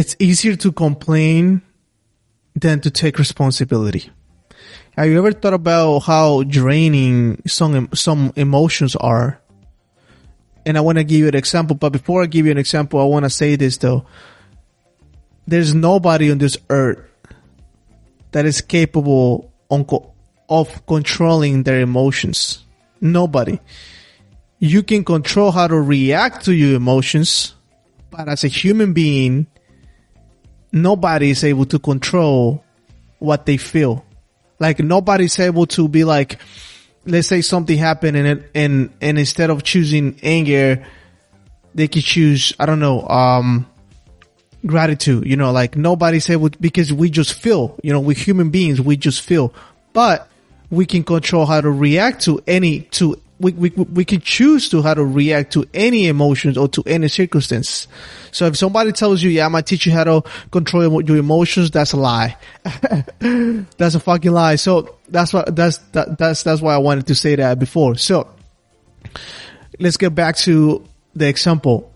it's easier to complain than to take responsibility. Have you ever thought about how draining some some emotions are? And I want to give you an example, but before I give you an example, I want to say this though. There's nobody on this earth that is capable of controlling their emotions. Nobody. You can control how to react to your emotions, but as a human being, nobody is able to control what they feel. Like nobody's able to be like, let's say something happened and and, and instead of choosing anger, they could choose, I don't know, um, gratitude, you know, like nobody's able, to, because we just feel, you know, we human beings, we just feel, but we can control how to react to any, to we, we, we can choose to how to react to any emotions or to any circumstance. So if somebody tells you, yeah, I'm going to teach you how to control your emotions, that's a lie. that's a fucking lie. So that's what, that's, that, that's, that's why I wanted to say that before. So let's get back to the example.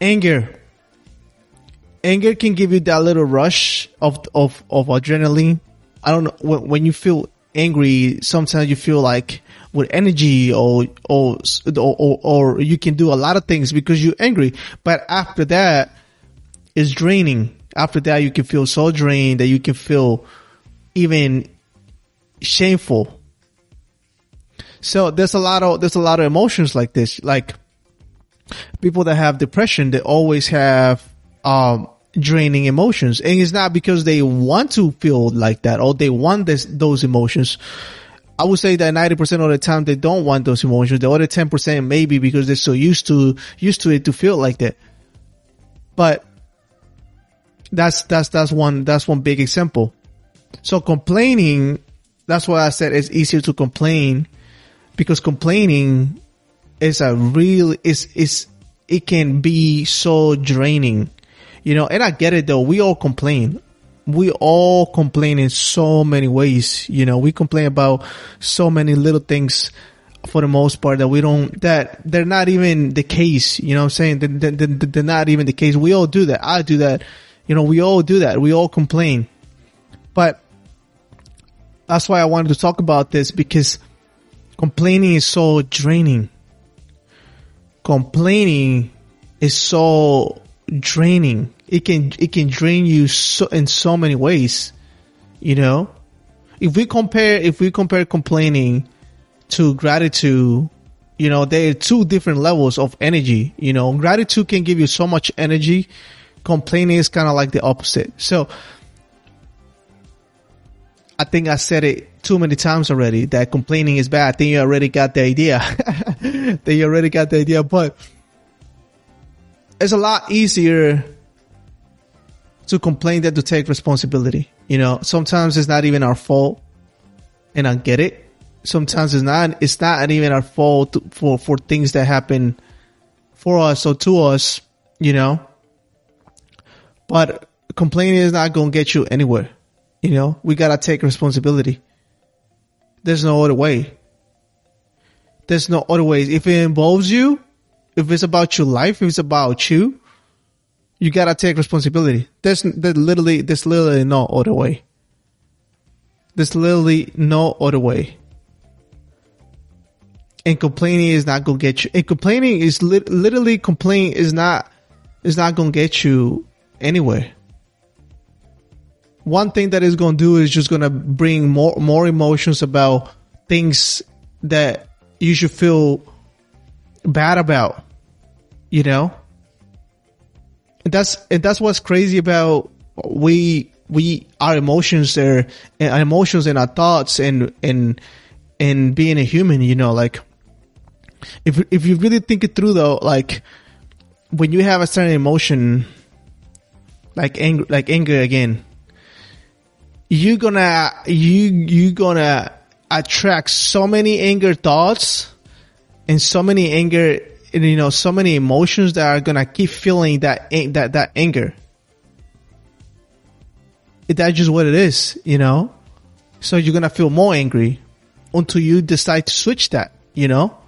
Anger. Anger can give you that little rush of, of, of adrenaline. I don't know, when, when you feel angry, sometimes you feel like with energy or, or, or, or, you can do a lot of things because you're angry. But after that, it's draining. After that, you can feel so drained that you can feel even shameful. So there's a lot of, there's a lot of emotions like this. Like people that have depression, they always have, um, draining emotions. And it's not because they want to feel like that or they want this, those emotions I would say that 90% of the time they don't want those emotions. The other 10% maybe because they're so used to, used to it to feel like that. But that's, that's, that's one, that's one big example. So complaining, that's why I said it's easier to complain because complaining is a real, is, is, it can be so draining, you know, and I get it though. We all complain we all complain in so many ways. You know, we complain about so many little things for the most part that we don't, that they're not even the case. You know what I'm saying? They're, they're, they're not even the case. We all do that. I do that. You know, we all do that. We all complain. But that's why I wanted to talk about this because complaining is so draining. Complaining is so draining it can it can drain you so in so many ways. You know, if we compare if we compare complaining to gratitude, you know, there are two different levels of energy. You know, gratitude can give you so much energy. Complaining is kind of like the opposite. So, I think I said it too many times already that complaining is bad. I think you already got the idea. that you already got the idea, but it's a lot easier to complain than to take responsibility. You know, sometimes it's not even our fault and I get it. Sometimes it's not, it's not even our fault for, for things that happen for us or to us, you know, but complaining is not going to get you anywhere. You know, we got to take responsibility. There's no other way. There's no other way. If it involves you, if it's about your life, if it's about you, you gotta take responsibility. There's, there's literally, there's literally no other way. There's literally no other way. And complaining is not gonna get you. And complaining is li- literally complaining is not, is not gonna get you anywhere. One thing that is gonna do is just gonna bring more, more emotions about things that you should feel bad about. You know? And that's and that's what's crazy about we we our emotions there and our emotions and our thoughts and and and being a human you know like if if you really think it through though like when you have a certain emotion like anger like anger again you're gonna you you gonna attract so many anger thoughts and so many anger you know, so many emotions that are gonna keep feeling that, that, that anger. That's just what it is, you know? So you're gonna feel more angry until you decide to switch that, you know?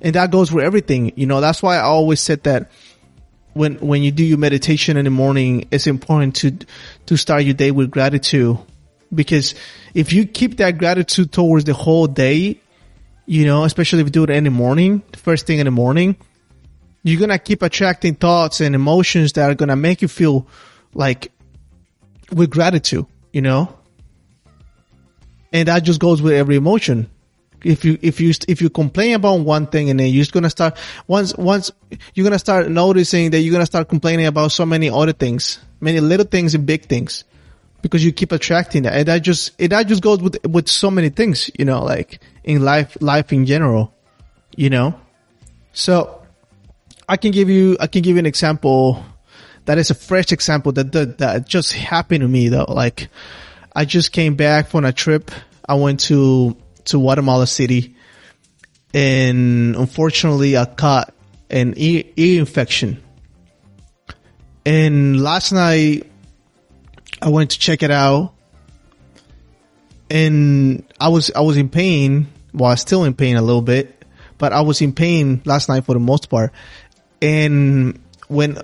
And that goes for everything, you know? That's why I always said that when when you do your meditation in the morning, it's important to to start your day with gratitude because if you keep that gratitude towards the whole day, you know, especially if you do it in the morning, first thing in the morning, you're gonna keep attracting thoughts and emotions that are gonna make you feel like with gratitude, you know, and that just goes with every emotion. If you if you if you complain about one thing and then you're just gonna start once once you're gonna start noticing that you're gonna start complaining about so many other things, many little things and big things, because you keep attracting that, and that just it that just goes with with so many things, you know, like in life life in general, you know. So I can give you I can give you an example that is a fresh example that that, that just happened to me though. Like I just came back from a trip. I went to to Guatemala City, and unfortunately, I caught an ear, ear infection. And last night, I went to check it out, and I was I was in pain. Was still in pain a little bit, but I was in pain last night for the most part. And when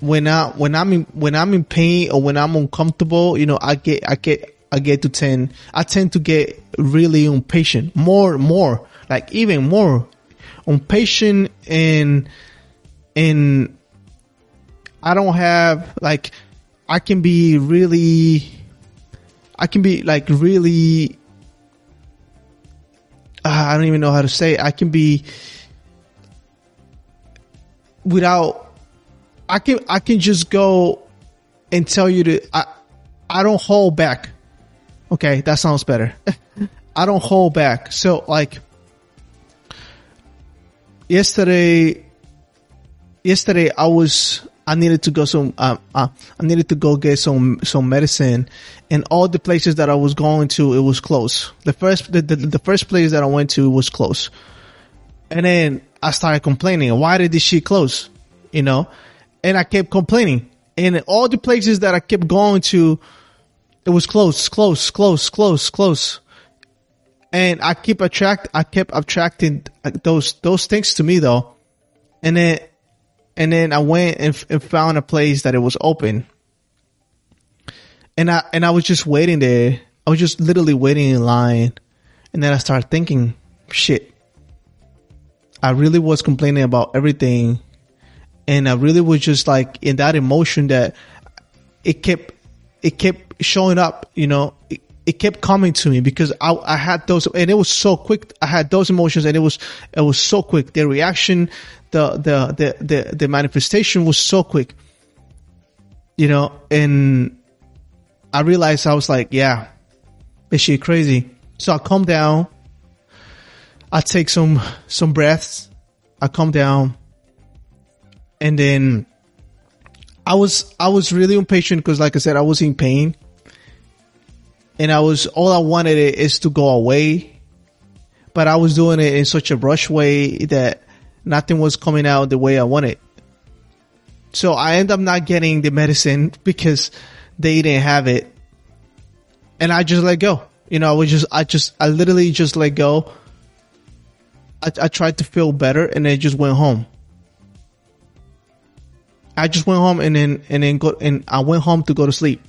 when I when I'm in when I'm in pain or when I'm uncomfortable, you know, I get I get I get to tend, I tend to get really impatient, more, more, like even more impatient and, and I don't have, like, I can be really, I can be like really, I don't even know how to say it. I can be without, I can, I can just go and tell you to, I, I don't hold back. Okay, that sounds better. I don't hold back. So like yesterday, yesterday I was, I needed to go some, uh, uh, I needed to go get some, some medicine and all the places that I was going to, it was close. The first, the, the, the first place that I went to was close. And then I started complaining. Why did this shit close? You know? And I kept complaining. And all the places that I kept going to, it was close, close, close, close, close. And I keep attract, I kept attracting those, those things to me though. And then, and then I went and, and found a place that it was open. And I, and I was just waiting there. I was just literally waiting in line. And then I started thinking, shit, I really was complaining about everything. And I really was just like in that emotion that it kept, it kept showing up, you know, it, it kept coming to me because I, I had those, and it was so quick. I had those emotions and it was, it was so quick. The reaction, the, the, the, the, the manifestation was so quick, you know, and I realized I was like, yeah, is she crazy. So I calm down. I take some, some breaths. I calm down and then I was, I was really impatient because like I said, I was in pain and I was all I wanted it is to go away, but I was doing it in such a rush way that nothing was coming out the way I wanted. So I end up not getting the medicine because they didn't have it, and I just let go. You know, I was just I just I literally just let go. I, I tried to feel better, and then just went home. I just went home and then and then go and I went home to go to sleep.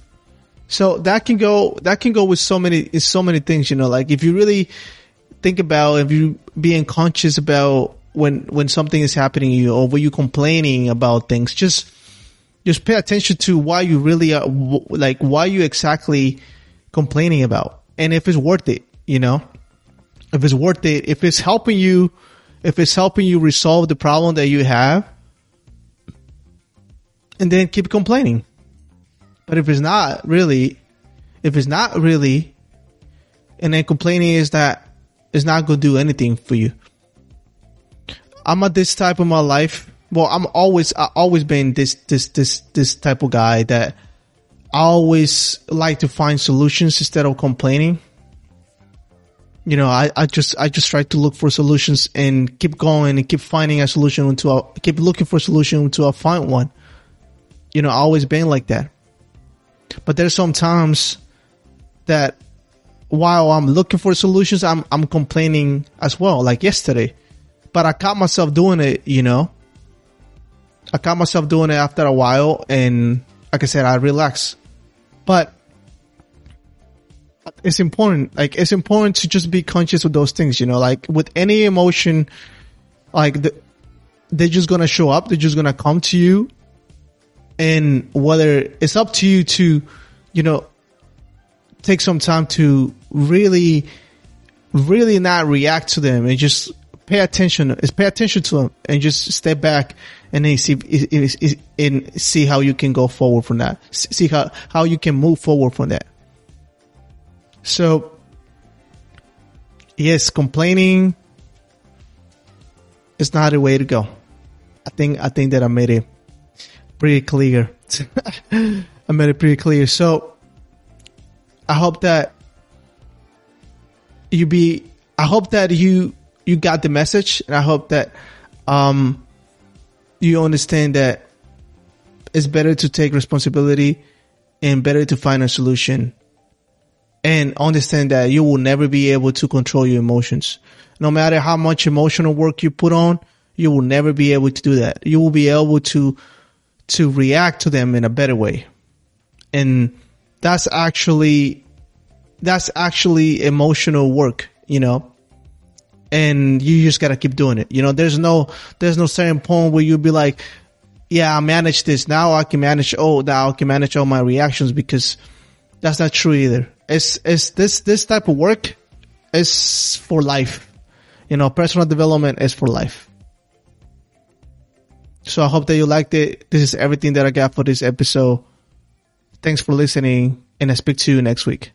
So that can go, that can go with so many, so many things, you know, like if you really think about, if you being conscious about when, when something is happening to you or when you complaining about things, just, just pay attention to why you really are, like why you exactly complaining about and if it's worth it, you know, if it's worth it, if it's helping you, if it's helping you resolve the problem that you have, and then keep complaining. But if it's not really, if it's not really, and then complaining is that it's not going to do anything for you. I'm at this type of my life. Well, I'm always, I always been this, this, this, this type of guy that I always like to find solutions instead of complaining. You know, I, I just, I just try to look for solutions and keep going and keep finding a solution until I keep looking for a solution until I find one. You know, I always been like that. But there's some times that while I'm looking for solutions, I'm, I'm complaining as well, like yesterday. But I caught myself doing it, you know. I caught myself doing it after a while, and like I said, I relax. But it's important. Like it's important to just be conscious of those things. You know, like with any emotion, like the, they're just gonna show up. They're just gonna come to you, and whether it's up to you to, you know, take some time to really, really not react to them and just pay attention. Is pay attention to them and just step back and then see and see how you can go forward from that. See how how you can move forward from that. So, yes, complaining is not a way to go. I think I think that I made it pretty clear. I made it pretty clear. So, I hope that you be. I hope that you you got the message, and I hope that um you understand that it's better to take responsibility and better to find a solution and understand that you will never be able to control your emotions. No matter how much emotional work you put on, you will never be able to do that. You will be able to, to react to them in a better way. And that's actually, that's actually emotional work, you know, and you just gotta keep doing it. You know, there's no, there's no certain point where you'll be like, yeah, I manage this. Now I can manage, oh, now I can manage all my reactions because that's not true either it's, it's this, this type of work is for life. You know, personal development is for life. So I hope that you liked it. This is everything that I got for this episode. Thanks for listening and I speak to you next week.